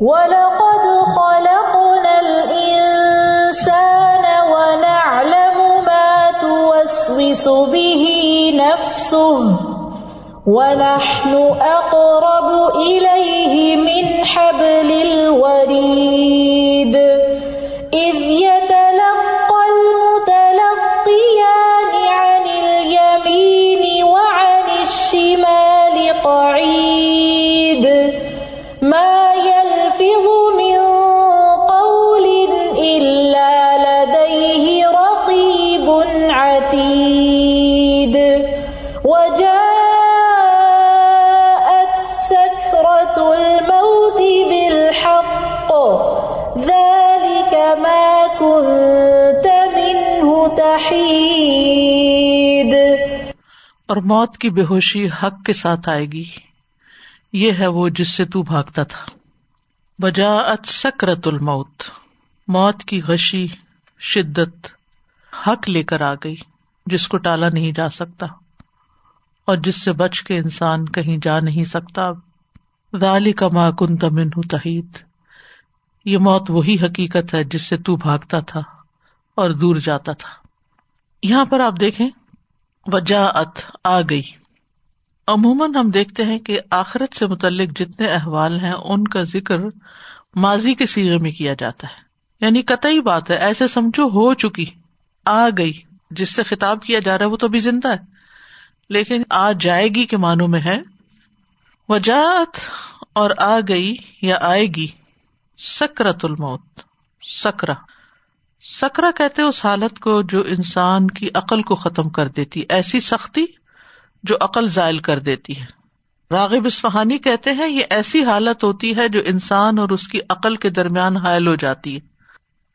وَلَقَدْ خَلَقْنَا الْإِنسَانَ وَنَعْلَمُ مَا تُوَسْوِسُ بِهِ نَفْسُهُ وَنَحْنُ أَقْرَبُ إِلَيْهِ مِنْ حَبْلِ الْوَرِيدِ اور موت کی بے ہوشی حق کے ساتھ آئے گی۔ یہ ہے وہ جس سے تو بھاگتا تھا۔ بجاعت سکرت الموت۔ موت کی غشی، شدت، حق لے کر آ گئی، جس کو ٹالا نہیں جا سکتا۔ اور جس سے بچ کے انسان کہیں جا نہیں سکتا۔ دالی کا ماں کن تمن تحید یہ موت وہی حقیقت ہے جس سے تو بھاگتا تھا اور دور جاتا تھا۔ یہاں پر آپ دیکھیں۔ وجاعت آ گئی۔ عموماً ہم دیکھتے ہیں کہ آخرت سے متعلق جتنے احوال ہیں، ان کا ذکر ماضی کے سیرے میں کیا جاتا ہے۔ یعنی قطعی بات ہے، ایسے سمجھو ہو چکی، آ گئی۔ جس سے خطاب کیا جا رہا ہے، وہ تو ابھی زندہ ہے۔ لیکن آ جائے گی کے معنوں میں ہے، وجاعت اور آ گئی یا آئے گی سکرت الموت سکرا سکرا کہتے اس حالت کو جو انسان کی عقل کو ختم کر دیتی ایسی سختی جو عقل ذائل کر دیتی ہے۔ راغب اسفہانی کہتے ہیں، یہ ایسی حالت ہوتی ہے جو انسان اور اس کی عقل کے درمیان حائل ہو جاتی ہے۔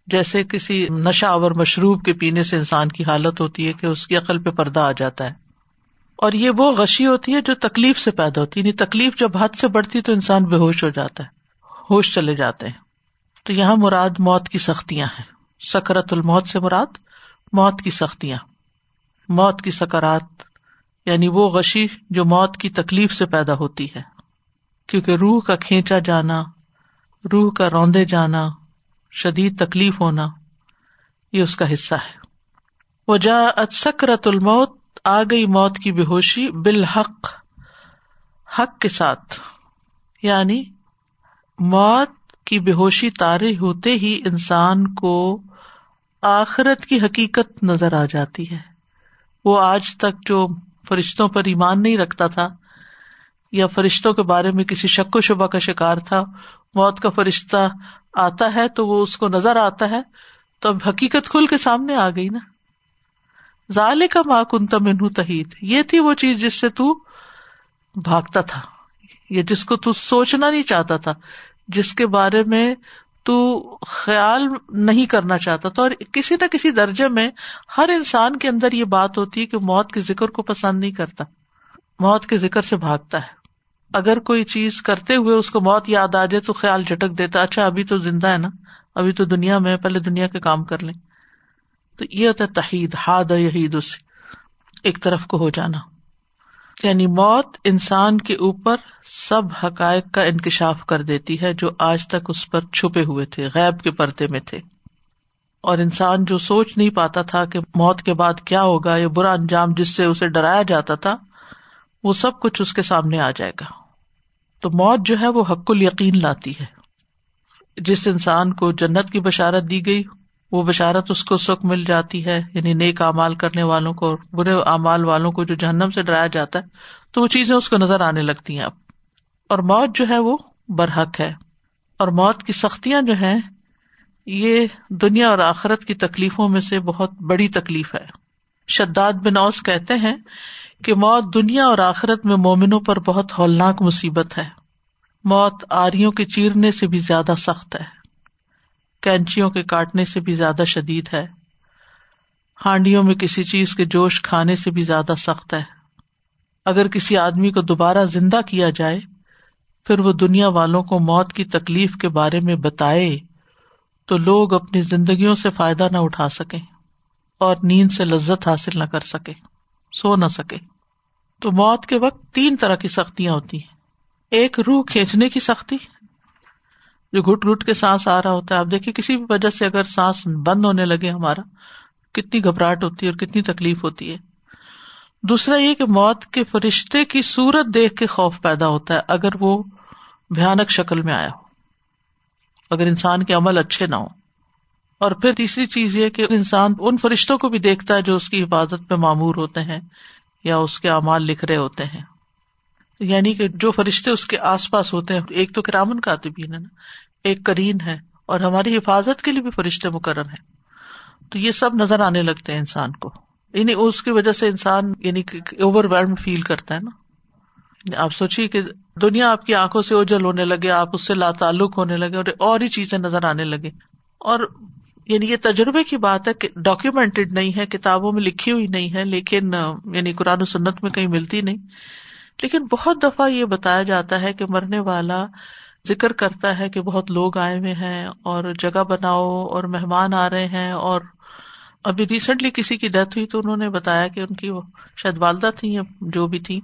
جیسے کسی نشہ اور مشروب کے پینے سے انسان کی حالت ہوتی ہے کہ اس کی عقل پہ پردہ آ جاتا ہے۔ اور یہ وہ غشی ہوتی ہے جو تکلیف سے پیدا ہوتی ہے یعنی تکلیف جب حد سے بڑھتی تو انسان بے ہوش ہو جاتا ہے، ہوش چلے جاتے ہیں۔ تو یہاں مراد موت کی سختیاں ہیں۔ سکرت الموت سے مراد موت کی سختیاں۔ موت کی سکرات یعنی وہ غشی جو موت کی تکلیف سے پیدا ہوتی ہے۔ کیونکہ روح کا کھینچا جانا، روح کا روندے جانا، شدید تکلیف ہونا، یہ اس کا حصہ ہے۔ وہ جا سکرت الموت، آ گئی موت کی بے ہوشی بالحق، حق کے ساتھ۔ یعنی موت کی بے ہوشی تارے ہوتے ہی انسان کو آخرت کی حقیقت نظر آ جاتی ہے۔ وہ آج تک جو فرشتوں پر ایمان نہیں رکھتا تھا یا فرشتوں کے بارے میں کسی شک و شبہ کا شکار تھا، موت کا فرشتہ آتا ہے تو وہ اس کو نظر آتا ہے، تو اب حقیقت کھل کے سامنے آ گئی نا۔ ظال کا ماں کن تمن تحید یہ تھی وہ چیز جس سے تو بھاگتا تھا، یا جس کو تو سوچنا نہیں چاہتا تھا۔ جس کے بارے میں تو خیال نہیں کرنا چاہتا تھا اور کسی نہ کسی درجے میں ہر انسان کے اندر یہ بات ہوتی ہے کہ موت کے ذکر کو پسند نہیں کرتا۔ موت کے ذکر سے بھاگتا ہے۔ اگر کوئی چیز کرتے ہوئے اس کو موت یاد آ جائے تو خیال جھٹک دیتا اچھا ابھی تو زندہ ہے نا۔ ابھی تو دنیا میں پہلے دنیا کے کام کر لیں۔ تو یہ ہوتا ہے تحید، ہاد یہید اس ایک طرف کو ہو جانا۔ یعنی موت انسان کے اوپر سب حقائق کا انکشاف کر دیتی ہے جو آج تک اس پر چھپے ہوئے تھے، غیب کے پردے میں تھے۔ اور انسان جو سوچ نہیں پاتا تھا کہ موت کے بعد کیا ہوگا یا برا انجام جس سے اسے ڈرایا جاتا تھا، وہ سب کچھ اس کے سامنے آ جائے گا۔ تو موت جو ہے وہ حق ال یقین لاتی ہے، جس انسان کو جنت کی بشارت دی گئی وہ بشارت اس کو سکھ مل جاتی ہے یعنی نیک امال کرنے والوں کو برے اعمال والوں کو جو جہنم سے ڈرایا جاتا ہے، تو وہ چیزیں اس کو نظر آنے لگتی ہیں اب۔ اور موت جو ہے وہ برحق ہے۔ اور موت کی سختیاں جو ہیں، یہ دنیا اور آخرت کی تکلیفوں میں سے بہت بڑی تکلیف ہے۔ شداد بن اوس کہتے ہیں کہ موت دنیا اور آخرت میں مومنوں پر بہت ہولناک مصیبت ہے۔ موت آریوں کے چیرنے سے بھی زیادہ سخت ہے۔ کینچیوں کے کاٹنے سے بھی زیادہ شدید ہے۔ ہانڈیوں میں کسی چیز کے جوش کھانے سے بھی زیادہ سخت ہے۔ اگر کسی آدمی کو دوبارہ زندہ کیا جائے، پھر وہ دنیا والوں کو موت کی تکلیف کے بارے میں بتائے تو لوگ اپنی زندگیوں سے فائدہ نہ اٹھا سکیں اور نیند سے لذت حاصل نہ کر سکے، سو نہ سکے۔ تو موت کے وقت تین طرح کی سختیاں ہوتی ہیں۔ ایک روح کھینچنے کی سختی جو گٹ گٹ کے سانس آ رہا ہوتا ہے، آپ دیکھیے کسی بھی وجہ سے اگر سانس بند ہونے لگے ہمارا، کتنی گھبراہٹ ہوتی ہے اور کتنی تکلیف ہوتی ہے۔ دوسرا یہ کہ موت کے فرشتے کی صورت دیکھ کے خوف پیدا ہوتا ہے اگر وہ بھیانک شکل میں آیا ہو۔ اگر انسان کے عمل اچھے نہ ہو اور پھر تیسری چیز یہ کہ انسان ان فرشتوں کو بھی دیکھتا ہے جو اس کی حفاظت پہ معمور ہوتے ہیں یا اس کے اعمال لکھ رہے ہوتے ہیں۔ یعنی کہ جو فرشتے اس کے آس پاس ہوتے ہیں، ایک تو کرامن کاتبین ہے نا۔ ایک کرین ہے اور ہماری حفاظت کے لیے بھی فرشتے مقرر ہیں۔ تو یہ سب نظر آنے لگتے ہیں انسان کو۔ یعنی اس کی وجہ سے انسان یعنی اوور ویلڈ فیل کرتا ہے نا۔ آپ سوچیے کہ دنیا آپ کی آنکھوں سے اوجل ہونے لگے، آپ اس سے لا تعلق ہونے لگے اور اور ہی چیزیں نظر آنے لگے۔ اور یعنی یہ تجربے کی بات ہے کہ ڈاکیومینٹڈ نہیں ہے، کتابوں میں لکھی ہوئی نہیں ہے، لیکن یعنی قرآن و سنت میں کہیں ملتی نہیں۔ لیکن بہت دفعہ یہ بتایا جاتا ہے کہ مرنے والا ذکر کرتا ہے کہ بہت لوگ آئے ہوئے ہیں اور جگہ بناؤ اور مہمان آ رہے ہیں اور ابھی ریسنٹلی کسی کی ڈیتھ ہوئی تو انہوں نے بتایا کہ ان کی وہ شاید والدہ تھی یا جو بھی تھی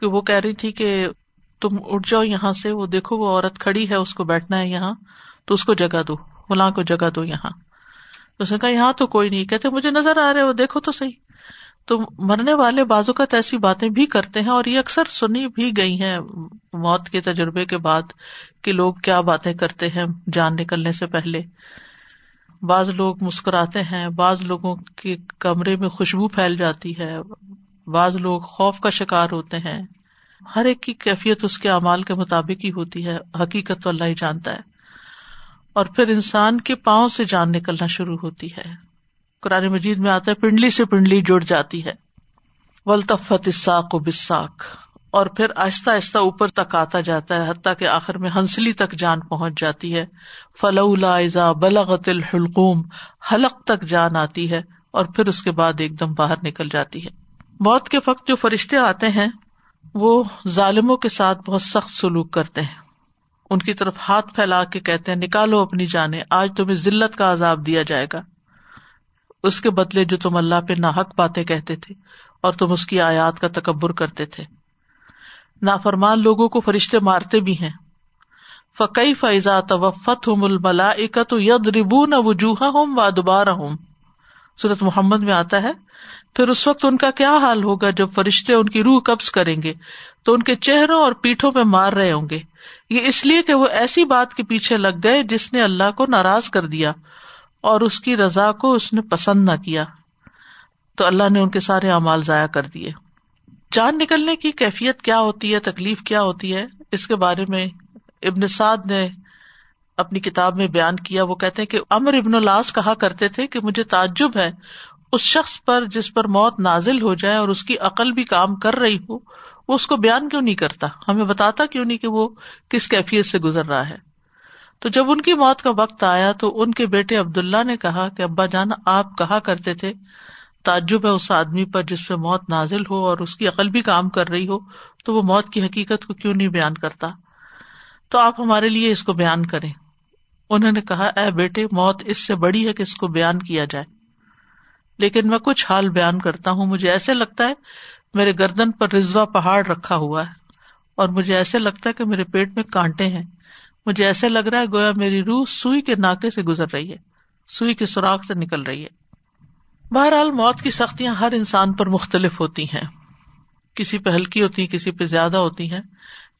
کہ وہ کہہ رہی تھی کہ تم اٹھ جاؤ یہاں سے، وہ دیکھو وہ عورت کھڑی ہے، اس کو بیٹھنا ہے یہاں، تو اس کو جگہ دو فلاں کو جگہ دو یہاں۔ اس نے کہا، یہاں تو کوئی نہیں، کہتے مجھے نظر آ رہے وہ دیکھو تو صحیح۔ تو مرنے والے بازو کا ایسی باتیں بھی کرتے ہیں اور یہ اکثر سنی بھی گئی ہیں موت کے تجربے کے بعد کہ لوگ کیا باتیں کرتے ہیں جان نکلنے سے پہلے۔ بعض لوگ مسکراتے ہیں، بعض لوگوں کے کمرے میں خوشبو پھیل جاتی ہے، بعض لوگ خوف کا شکار ہوتے ہیں۔ ہر ایک کی کیفیت اس کے اعمال کے مطابق ہی ہوتی ہے، حقیقت تو اللہ ہی جانتا ہے۔ اور پھر انسان کے پاؤں سے جان نکلنا شروع ہوتی ہے۔ قرآن مجید میں آتا ہے، پنڈلی سے پنڈلی جڑ جاتی ہے۔ ولطفت اساک و بساک اور پھر آہستہ آہستہ اوپر تک آتا جاتا ہے، حتیٰ کہ آخر میں ہنسلی تک جان پہنچ جاتی ہے۔ فلولا بلغت الحلقوم۔ حلق تک جان آتی ہے اور پھر اس کے بعد ایک دم باہر نکل جاتی ہے۔ موت کے وقت جو فرشتے آتے ہیں، وہ ظالموں کے ساتھ بہت سخت سلوک کرتے ہیں۔ ان کی طرف ہاتھ پھیلا کے کہتے ہیں، نکالو اپنی جانے آج تمہیں ذلت کا عذاب دیا جائے گا۔ اس کے بدلے جو تم اللہ پہ ناحق باتیں کہتے تھے اور تم اس کی آیات کا تکبر کرتے تھے۔ نافرمان لوگوں کو فرشتے مارتے بھی ہیں۔ فقی فیضا توفت ہوں الملا تو ید ربو نہ وجوہ ہوں و دوبارہ ہوں صورت محمد میں آتا ہے۔ پھر اس وقت ان کا کیا حال ہوگا جب فرشتے ان کی روح قبض کریں گے؟ تو ان کے چہروں اور پیٹھوں پہ مار رہے ہوں گے۔ یہ اس لیے کہ وہ ایسی بات کے پیچھے لگ گئے جس نے اللہ کو ناراض کر دیا۔ اور اس کی رضا کو اس نے پسند نہ کیا۔ تو اللہ نے ان کے سارے اعمال ضائع کر دیے۔ جان نکلنے کی کیفیت کیا ہوتی ہے، تکلیف کیا ہوتی ہے، اس کے بارے میں ابن سعد نے اپنی کتاب میں بیان کیا۔ وہ کہتے ہیں کہ امر ابن الاس کہا کرتے تھے کہ مجھے تعجب ہے۔ اس شخص پر جس پر موت نازل ہو جائے اور اس کی عقل بھی کام کر رہی ہو، وہ اس کو بیان کیوں نہیں کرتا؟ ہمیں بتاتا کیوں نہیں کہ وہ کس کیفیت سے گزر رہا ہے؟ تو جب ان کی موت کا وقت آیا تو ان کے بیٹے عبد اللہ نے کہا کہ ابا جان، آپ کہا کرتے تھے؟ تعجب ہے اس آدمی پر جس پہ موت نازل ہو اور اس کی عقل بھی کام کر رہی ہو، تو وہ موت کی حقیقت کو کیوں نہیں بیان کرتا؟ تو آپ ہمارے لیے اس کو بیان کریں۔ انہوں نے کہا، اے بیٹے، موت اس سے بڑی ہے کہ اس کو بیان کیا جائے۔ لیکن میں کچھ حال بیان کرتا ہوں۔ مجھے ایسے لگتا ہے میرے گردن پر رضوا پہاڑ رکھا ہوا ہے اور مجھے ایسے لگتا ہے کہ میرے پیٹ میں کانٹے ہیں۔ مجھے ایسے لگ رہا ہے گویا میری روح سوئی کے ناکے سے گزر رہی ہے، سوئی کے سوراخ سے نکل رہی ہے۔ بہرحال موت کی سختیاں ہر انسان پر مختلف ہوتی ہیں۔ کسی پہ ہلکی ہوتی ہیں، کسی پہ زیادہ ہوتی ہیں۔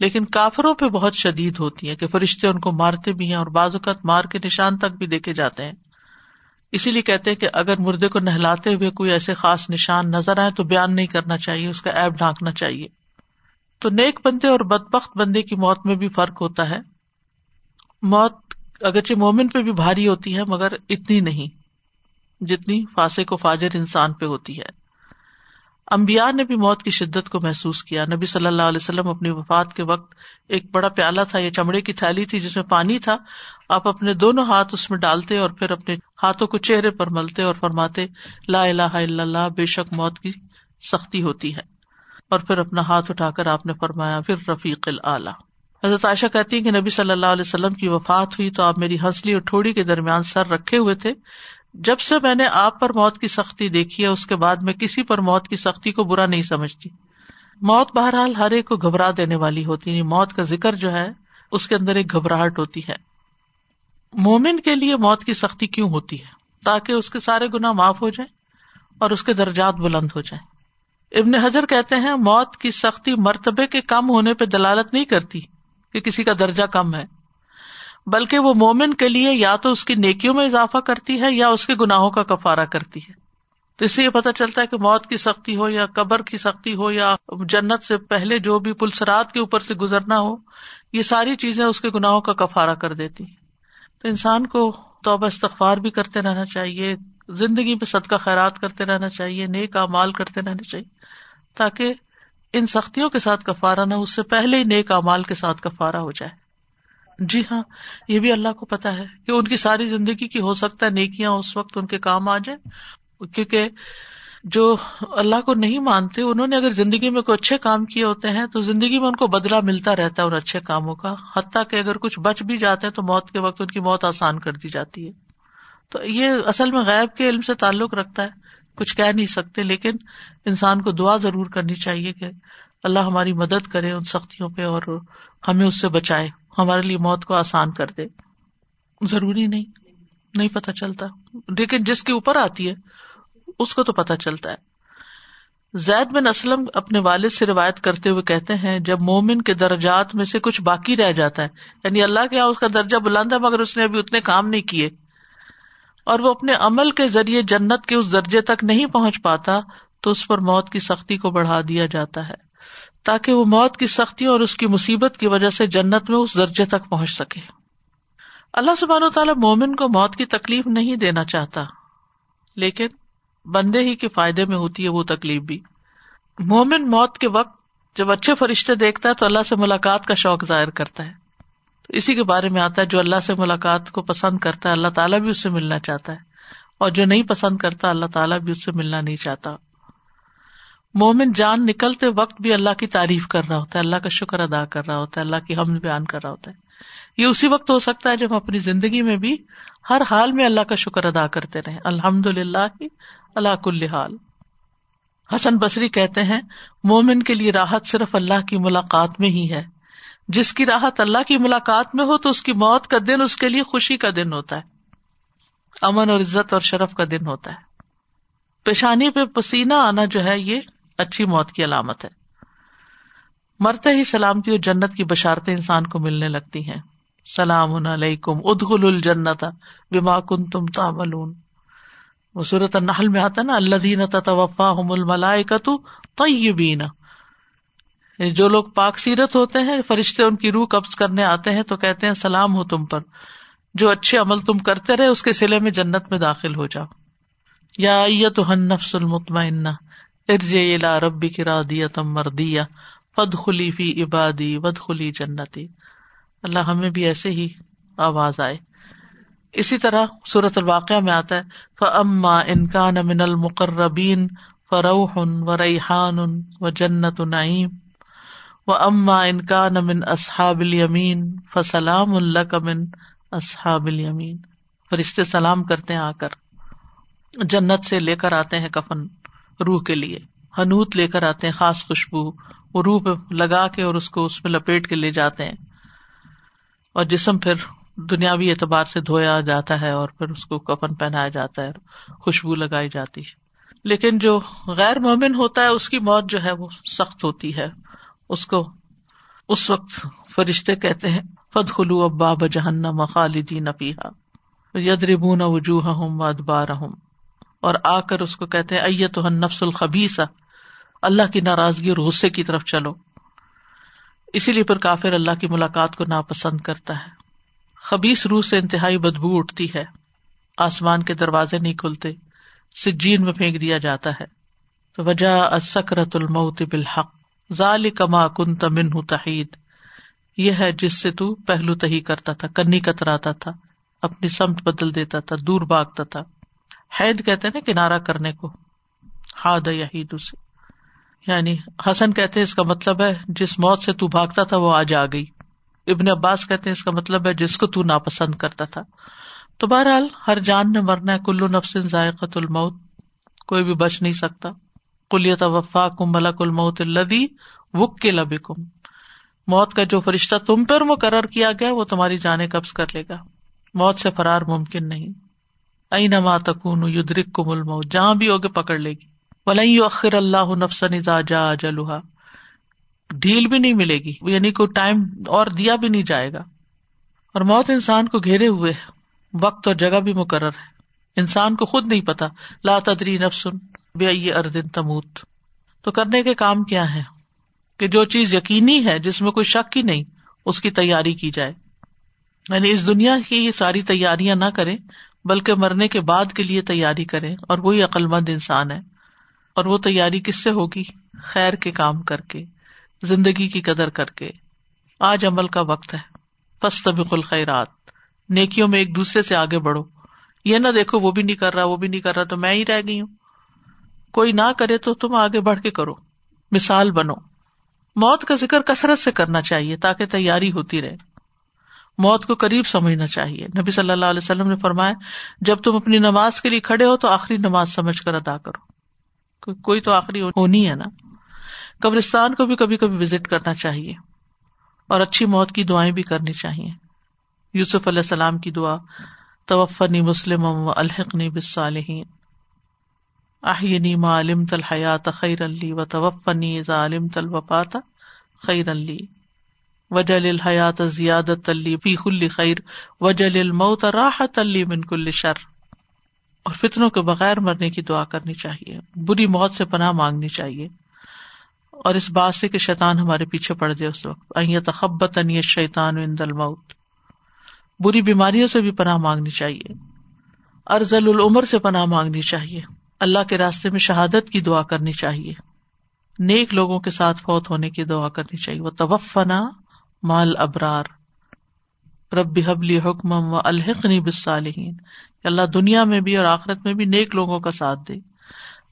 لیکن کافروں پہ بہت شدید ہوتی ہیں کہ فرشتے ان کو مارتے بھی ہیں اور بعض اوقات مار کے نشان تک بھی دیکھے جاتے ہیں۔ اسی لیے کہتے کہ اگر مردے کو نہلاتے ہوئے کوئی ایسے خاص نشان نظر آئے تو بیان نہیں کرنا چاہیے، اس کا ایپ ڈھانکنا چاہیے۔ تو نیک بندے اور بدبخت بندے کی موت میں بھی فرق ہوتا ہے۔ موت اگرچہ مومن پہ بھی بھاری ہوتی ہے، مگر اتنی نہیں جتنی فاسق و فاجر انسان پہ ہوتی ہے۔ امبیا نے بھی موت کی شدت کو محسوس کیا۔ نبی صلی اللہ علیہ وسلم اپنی وفات کے وقت ایک بڑا پیالہ تھا یا چمڑے کی تھیلی تھی جس میں پانی تھا۔ آپ اپنے دونوں ہاتھ اس میں ڈالتے اور پھر اپنے ہاتھوں کو چہرے پر ملتے اور فرماتے، لا الہ الا اللہ، بے شک موت کی سختی ہوتی ہے۔ اور پھر اپنا ہاتھ اٹھا کر آپ نے فرمایا پھر رفیق العلیٰ حضرت عائشہ کہتی ہے کہ نبی صلی اللہ علیہ وسلم کی وفات ہوئی تو آپ میری ہنسلی اور ٹھوڑی کے درمیان سر رکھے ہوئے تھے۔ جب سے میں نے آپ پر موت کی سختی دیکھی ہے، اس کے بعد میں کسی پر موت کی سختی کو برا نہیں سمجھتی۔ موت بہرحال ہر ایک کو گھبرا دینے والی ہوتی ہے موت کا ذکر جو ہے، اس کے اندر ایک گھبراہٹ ہوتی ہے۔ مومن کے لیے موت کی سختی کیوں ہوتی ہے؟ تاکہ اس کے سارے گنا معاف ہو جائیں اور اس کے درجات بلند ہو جائیں۔ ابن حجر کہتے ہیں، موت کی سختی مرتبے کے کم ہونے پہ دلالت نہیں کرتی۔ کہ کسی کا درجہ کم ہے، بلکہ وہ مومن کے لیے یا تو اس کی نیکیوں میں اضافہ کرتی ہے یا اس کے گناہوں کا کفارہ کرتی ہے۔ تو اس سے یہ پتا چلتا ہے کہ موت کی سختی ہو یا قبر کی سختی ہو یا جنت سے پہلے جو بھی پلسرات کے اوپر سے گزرنا ہو، یہ ساری چیزیں اس کے گناہوں کا کفارہ کر دیتی تو انسان کو توبہ استغفار بھی کرتے رہنا چاہیے، زندگی میں صدقہ خیرات کرتے رہنا چاہیے، نیک امال کرتے رہنا چاہیے، تاکہ ان سختیوں کے ساتھ کفارا نہ اس سے پہلے ہی نیک امال کے ساتھ کفارا ہو جائے۔ جی ہاں یہ بھی اللہ کو پتا ہے کہ ان کی ساری زندگی کی ہو سکتا ہے نیکیاں اس وقت ان کے کام آ جائیں۔ کیونکہ جو اللہ کو نہیں مانتے، انہوں نے اگر زندگی میں کوئی اچھے کام کیے ہوتے ہیں، تو زندگی میں ان کو بدلا ملتا رہتا ہے ان اچھے کاموں کا۔ حتیٰ کہ اگر کچھ بچ بھی جاتے ہیں، تو موت کے وقت ان کی موت آسان کر دی جاتی ہے۔ تو یہ اصل میں غائب کے علم سے تعلق رکھتا ہے۔ کچھ کہہ نہیں سکتے، لیکن انسان کو دعا ضرور کرنی چاہیے کہ اللہ ہماری مدد کرے ان سختیوں پہ اور ہمیں اس سے بچائے، ہمارے لیے موت کو آسان کر دے۔ ضروری نہیں نہیں پتا چلتا۔ لیکن جس کے اوپر آتی ہے، اس کو تو پتا چلتا ہے۔ زید بن اسلم اپنے والد سے روایت کرتے ہوئے کہتے ہیں، جب مومن کے درجات میں سے کچھ باقی رہ جاتا ہے یعنی اللہ کے یہاں اس کا درجہ بلند ہے، مگر اس نے ابھی اتنے کام نہیں کیے۔ اور وہ اپنے عمل کے ذریعے جنت کے اس درجے تک نہیں پہنچ پاتا، تو اس پر موت کی سختی کو بڑھا دیا جاتا ہے۔ تاکہ وہ موت کی سختی اور اس کی مصیبت کی وجہ سے جنت میں اس درجے تک پہنچ سکے۔ اللہ سبحانہ و تعالیٰ مومن کو موت کی تکلیف نہیں دینا چاہتا، لیکن بندے ہی کے فائدے میں ہوتی ہے وہ تکلیف بھی۔ مومن موت کے وقت جب اچھے فرشتے دیکھتا ہے تو اللہ سے ملاقات کا شوق ظاہر کرتا ہے۔ اسی کے بارے میں آتا ہے جو اللہ سے ملاقات کو پسند کرتا ہے، اللہ تعالیٰ بھی اس سے ملنا چاہتا ہے۔ اور جو نہیں پسند کرتا، اللہ تعالیٰ بھی اس سے ملنا نہیں چاہتا۔ مومن جان نکلتے وقت بھی اللہ کی تعریف کر رہا ہوتا ہے، اللہ کا شکر ادا کر رہا ہوتا ہے، اللہ کی حمل بیان کر رہا ہوتا ہے۔ یہ اسی وقت ہو سکتا ہے جب ہم اپنی زندگی میں بھی ہر حال میں اللہ کا شکر ادا کرتے رہے الحمد للہ اللہ کل حال۔ حسن بصری کہتے ہیں، مومن کے لیے راحت صرف اللہ کی ملاقات میں ہی ہے۔ جس کی راحت اللہ کی ملاقات میں ہو تو اس کی موت کا دن اس کے لیے خوشی کا دن ہوتا ہے۔ امن اور عزت اور شرف کا دن ہوتا ہے۔ پیشانی پہ پسینہ آنا جو ہے یہ اچھی موت کی علامت ہے۔ مرتے ہی سلامتی اور جنت کی بشارتیں انسان کو ملنے لگتی ہیں۔ سلام علیکم ادغل الجنت بما کن تم تاملون وہ صورت النحل میں آتا نا اللہ دین توفا الملائے کا تو طیبین۔ یعنی جو لوگ پاک سیرت ہوتے ہیں، فرشتے ان کی روح قبض کرنے آتے ہیں تو کہتے ہیں، سلام ہو تم پر۔ جو اچھے عمل تم کرتے رہے، اس کے سلے میں جنت میں داخل ہو جاؤ۔ یا تو ہن نفس المطمئن ارج الا ربی کی رادیا تم مردیا فد خلی فی عبادی ود خلی جنتی۔ اللہ ہمیں بھی ایسے ہی آواز آئے۔ اسی طرح صورت الواقع میں آتا ہے فما انکان من المقربین فروح و ریحان و جنت نعیم اما انکان من اصحاب الیمین فسلام اللہ کا من اصحاب الیمین فرشتے سلام کرتے ہیں آ کر، جنت سے لے کر آتے ہیں کفن روح کے لیے، حنوت لے کر آتے ہیں خاص خوشبو، وہ روح پہ لگا کے اور اس کو اس میں لپیٹ کے لے جاتے ہیں۔ اور جسم پھر دنیاوی اعتبار سے دھویا جاتا ہے اور پھر اس کو کفن پہنایا جاتا ہے خوشبو لگائی جاتی ہے۔ لیکن جو غیر مومن ہوتا ہے، اس کی موت جو ہے وہ سخت ہوتی ہے۔ اس کو اس وقت فرشتے کہتے ہیں فد خلو ابا بجہن خالدین افیحا یدربون وجوہ ہوں ادبار اور آ کر اس کو کہتے ہیں ایت نفس الخبیسا اللہ کی ناراضگی اور غصے کی طرف چلو۔ اسی لیے پر کافر اللہ کی ملاقات کو ناپسند کرتا ہے۔ خبیس روح سے انتہائی بدبو اٹھتی ہے۔ آسمان کے دروازے نہیں کھلتے، سجین میں پھینک دیا جاتا ہے۔ تو وجہ سکرت الموت بالحق۔ ظال کما کن تمن تحید۔ یہ ہے جس سے تو پہلو تہی کرتا تھا، کنی کتراتا تھا، اپنی سمت بدل دیتا تھا، دور بھاگتا تھا۔ حید کہتے نا کنارا کرنے کو ہاد یہید اسے۔ یعنی حسن کہتے اس کا مطلب ہے جس موت سے تو بھاگتا تھا وہ آج آ گئی۔ ابن عباس کہتے ہیں اس کا مطلب ہے جس کو تو ناپسند کرتا تھا۔ تو بہرحال ہر جان نے مرنا ہے، کلو نفس ذائقت الموت، کوئی بھی بچ نہیں سکتا۔ کلیت وفا کم ملک الموت الدی وک کے لب کم موت کا جو فرشتہ تم پر مقرر کیا گیا، وہ تمہاری جانے قبض کر لے گا۔ موت سے فرار ممکن نہیں۔ ائی نما تکون یدرک کو مل موت جہاں بھی ہوگے پکڑ لے گی۔ ولی اخر اللہ نفسن جا جلوہا ڈھیل بھی نہیں ملے گی یعنی کوئی ٹائم اور دیا بھی نہیں جائے گا۔ اور موت انسان کو گھیرے ہوئے وقت اور جگہ بھی مقرر ہے۔ انسان کو خود نہیں پتا۔ لا تدری نفسن۔ بے اردن تموت۔ تو کرنے کے کام کیا ہے کہ جو چیز یقینی ہے، جس میں کوئی شک ہی نہیں، اس کی تیاری کی جائے۔ یعنی اس دنیا کی یہ ساری تیاریاں نہ کرے بلکہ مرنے کے بعد کے لیے تیاری کرے اور وہی عقل مند انسان ہے۔ اور وہ تیاری کس سے ہوگی؟ خیر کے کام کر کے، زندگی کی قدر کر کے۔ آج عمل کا وقت ہے۔ پس طبق الخیرات۔ نیکیوں میں ایک دوسرے سے آگے بڑھو۔ یہ نہ دیکھو، وہ بھی نہیں کر رہا، وہ بھی نہیں کر رہا، تو میں ہی رہ گئی ہوں۔ کوئی نہ کرے تو تم آگے بڑھ کے کرو۔ مثال بنو۔ موت کا ذکر کثرت سے کرنا چاہیے تاکہ تیاری ہوتی رہے۔ موت کو قریب سمجھنا چاہیے۔ نبی صلی اللہ علیہ وسلم نے فرمایا، جب تم اپنی نماز کے لیے کھڑے ہو تو آخری نماز سمجھ کر ادا کرو۔ کوئی تو آخری ہونی ہے نا۔ قبرستان کو بھی کبھی کبھی وزٹ کرنا چاہیے۔ اور اچھی موت کی دعائیں بھی کرنی چاہیے۔ یوسف علیہ السلام کی دعا، توفنی مسلم الحقنی بسالحین آہینی ما علم تل حیات خیر علی و توفنی ظالم تل وفات خیر علی وجل الحیات زیادت علی فی خلی خیر، وجل الموت راحت علی من کل شر. اور فتنوں کے بغیر مرنے کی دعا کرنی چاہیے، بری موت سے پناہ مانگنی چاہیے۔ اور اس بات سے کہ شیطان ہمارے پیچھے پڑ جائے اس وقت۔ تخبت شیطان الموت۔ بری بیماریوں سے بھی پناہ مانگنی چاہیے۔ ارزل العمر سے پناہ مانگنی چاہیے۔ اللہ کے راستے میں شہادت کی دعا کرنی چاہیے۔ نیک لوگوں کے ساتھ فوت ہونے کی دعا کرنی چاہیے۔ وہ توفنا مال ابرار رب حبلی حکم و الحقنی بسالحین اللہ دنیا میں بھی اور آخرت میں بھی نیک لوگوں کا ساتھ دے۔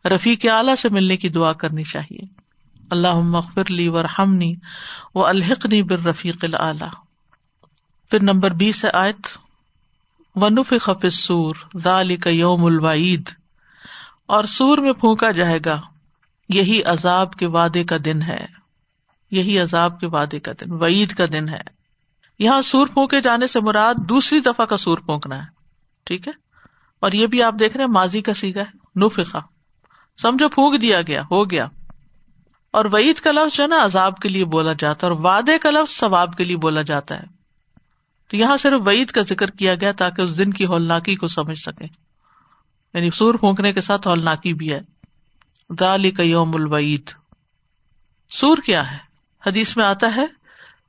رفیق اعلیٰ سے ملنے کی دعا کرنی چاہیے۔ اللہ مغفر لی ورحمنی و الحقنی بر رفیق العلیٰ پھر نمبر بیس آیت۔ ونف خف سور ذالی یوم الوعید۔ اور سور میں پھونکا جائے گا۔ یہی عذاب کے وعدے کا دن ہے۔ یہی عذاب کے وعدے کا دن، وعید کا دن ہے۔ یہاں سور پھونکے جانے سے مراد دوسری دفعہ کا سور پھونکنا ہے۔ ٹھیک ہے؟ اور یہ بھی آپ دیکھ رہے ہیں، ماضی کا سیگا ہے نفقا سمجھو، پھونک دیا گیا، ہو گیا۔ اور وعید کا لفظ جو ہے نا، عذاب کے لیے بولا جاتا ہے اور وعدے کا لفظ ثواب کے لیے بولا جاتا ہے۔ تو یہاں صرف وعید کا ذکر کیا گیا تاکہ اس دن کی ہولناکی کو سمجھ سکے یعنی سور پھونکنے کے ساتھ ہولناکی بھی ہے۔ دالی کا یوم الوعید۔ سور کیا ہے؟ حدیث میں آتا ہے،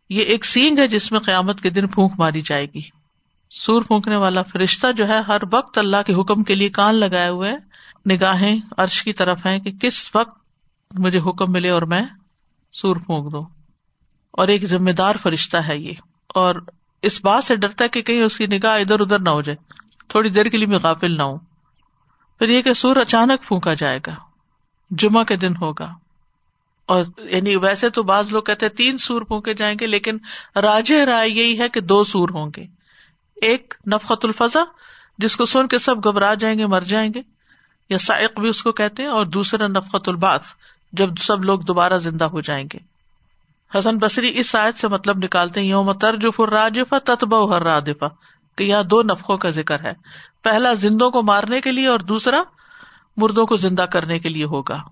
یہ ایک سینگ ہے جس میں قیامت کے دن پھونک ماری جائے گی۔ سور پھونکنے والا فرشتہ جو ہے، ہر وقت اللہ کے حکم کے لیے کان لگائے ہوئے نگاہیں عرش کی طرف ہیں کہ کس وقت مجھے حکم ملے اور میں سور پھونک دوں۔ اور ایک ذمہ دار فرشتہ ہے یہ۔ اور اس بات سے ڈرتا ہے کہ کہیں اس کی نگاہ ادھر ادھر نہ ہو جائے۔ تھوڑی دیر کے لیے میں غافل نہ ہوں۔ پھر یہ کہ سور اچانک پھونکا جائے گا، جمعہ کے دن ہوگا۔ اور یعنی ویسے تو بعض لوگ کہتے ہیں تین سور پھونکے جائیں گے، لیکن راج رائے یہی ہے کہ دو سور ہوں گے۔ ایک نفقت الفضا، جس کو سن کے سب گھبرا جائیں گے، مر جائیں گے۔ یا سائق بھی اس کو کہتے ہیں، اور دوسرا نفقت الباس جب سب لوگ دوبارہ زندہ ہو جائیں گے۔ حسن بصری اس آیت سے مطلب نکالتے ہیں، یوم ترجف الراجفا تتبا ہر رادفا کہ یہاں دو نفقوں کا ذکر ہے۔ پہلا زندوں کو مارنے کے لیے اور دوسرا مردوں کو زندہ کرنے کے لیے ہوگا۔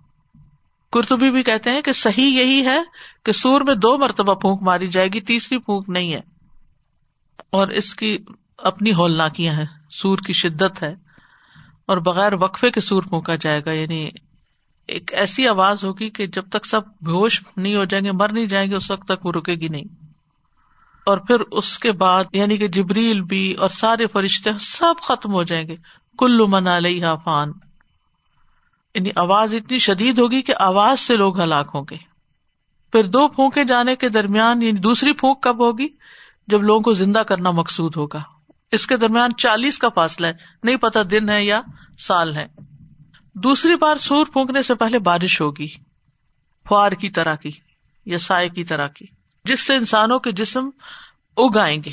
کرتبی بھی کہتے ہیں کہ صحیح یہی ہے کہ سور میں دو مرتبہ پھونک ماری جائے گی، تیسری پھونک نہیں ہے۔ اور اس کی اپنی ہولناکیاں ہیں، سور کی شدت ہے۔ اور بغیر وقفے کے سور پھونکا جائے گا یعنی ایک ایسی آواز ہوگی کہ جب تک سب ہوش نہیں ہو جائیں گے، مر نہیں جائیں گے، اس وقت تک وہ رکے گی نہیں۔ اور پھر اس کے بعد یعنی کہ جبریل بھی اور سارے فرشتے سب ختم ہو جائیں گے۔ کلو من علیہ فان۔ یعنی آواز اتنی شدید ہوگی کہ آواز سے لوگ ہلاک ہوں گے۔ پھر دو پھونکے جانے کے درمیان یعنی دوسری پھونک کب ہوگی؟ جب لوگوں کو زندہ کرنا مقصود ہوگا۔ اس کے درمیان چالیس کا فاصلہ ہے۔ نہیں پتا دن ہے یا سال ہے۔ دوسری بار سور پھونکنے سے پہلے بارش ہوگی۔ فوار کی طرح کی یا سائے کی طرح کی۔ جس سے انسانوں کے جسم اگ آئیں گے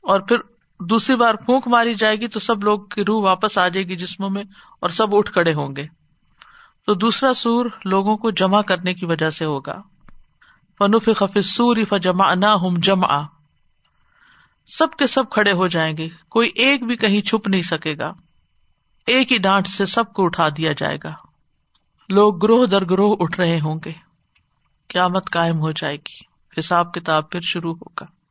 اور پھر دوسری بار پھونک ماری جائے گی تو سب لوگ کی روح واپس آ جائے گی جسموں میں اور سب اٹھ کڑے ہوں گے۔ تو دوسرا سور لوگوں کو جمع کرنے کی وجہ سے ہوگا۔ فنوف خف سور ف نہ ہم جم سب کے سب کھڑے ہو جائیں گے۔ کوئی ایک بھی کہیں چھپ نہیں سکے گا۔ ایک ہی ڈانٹ سے سب کو اٹھا دیا جائے گا۔ لوگ گروہ در گروہ اٹھ رہے ہوں گے۔ قیامت قائم ہو جائے گی۔ حساب کتاب پھر شروع ہوگا۔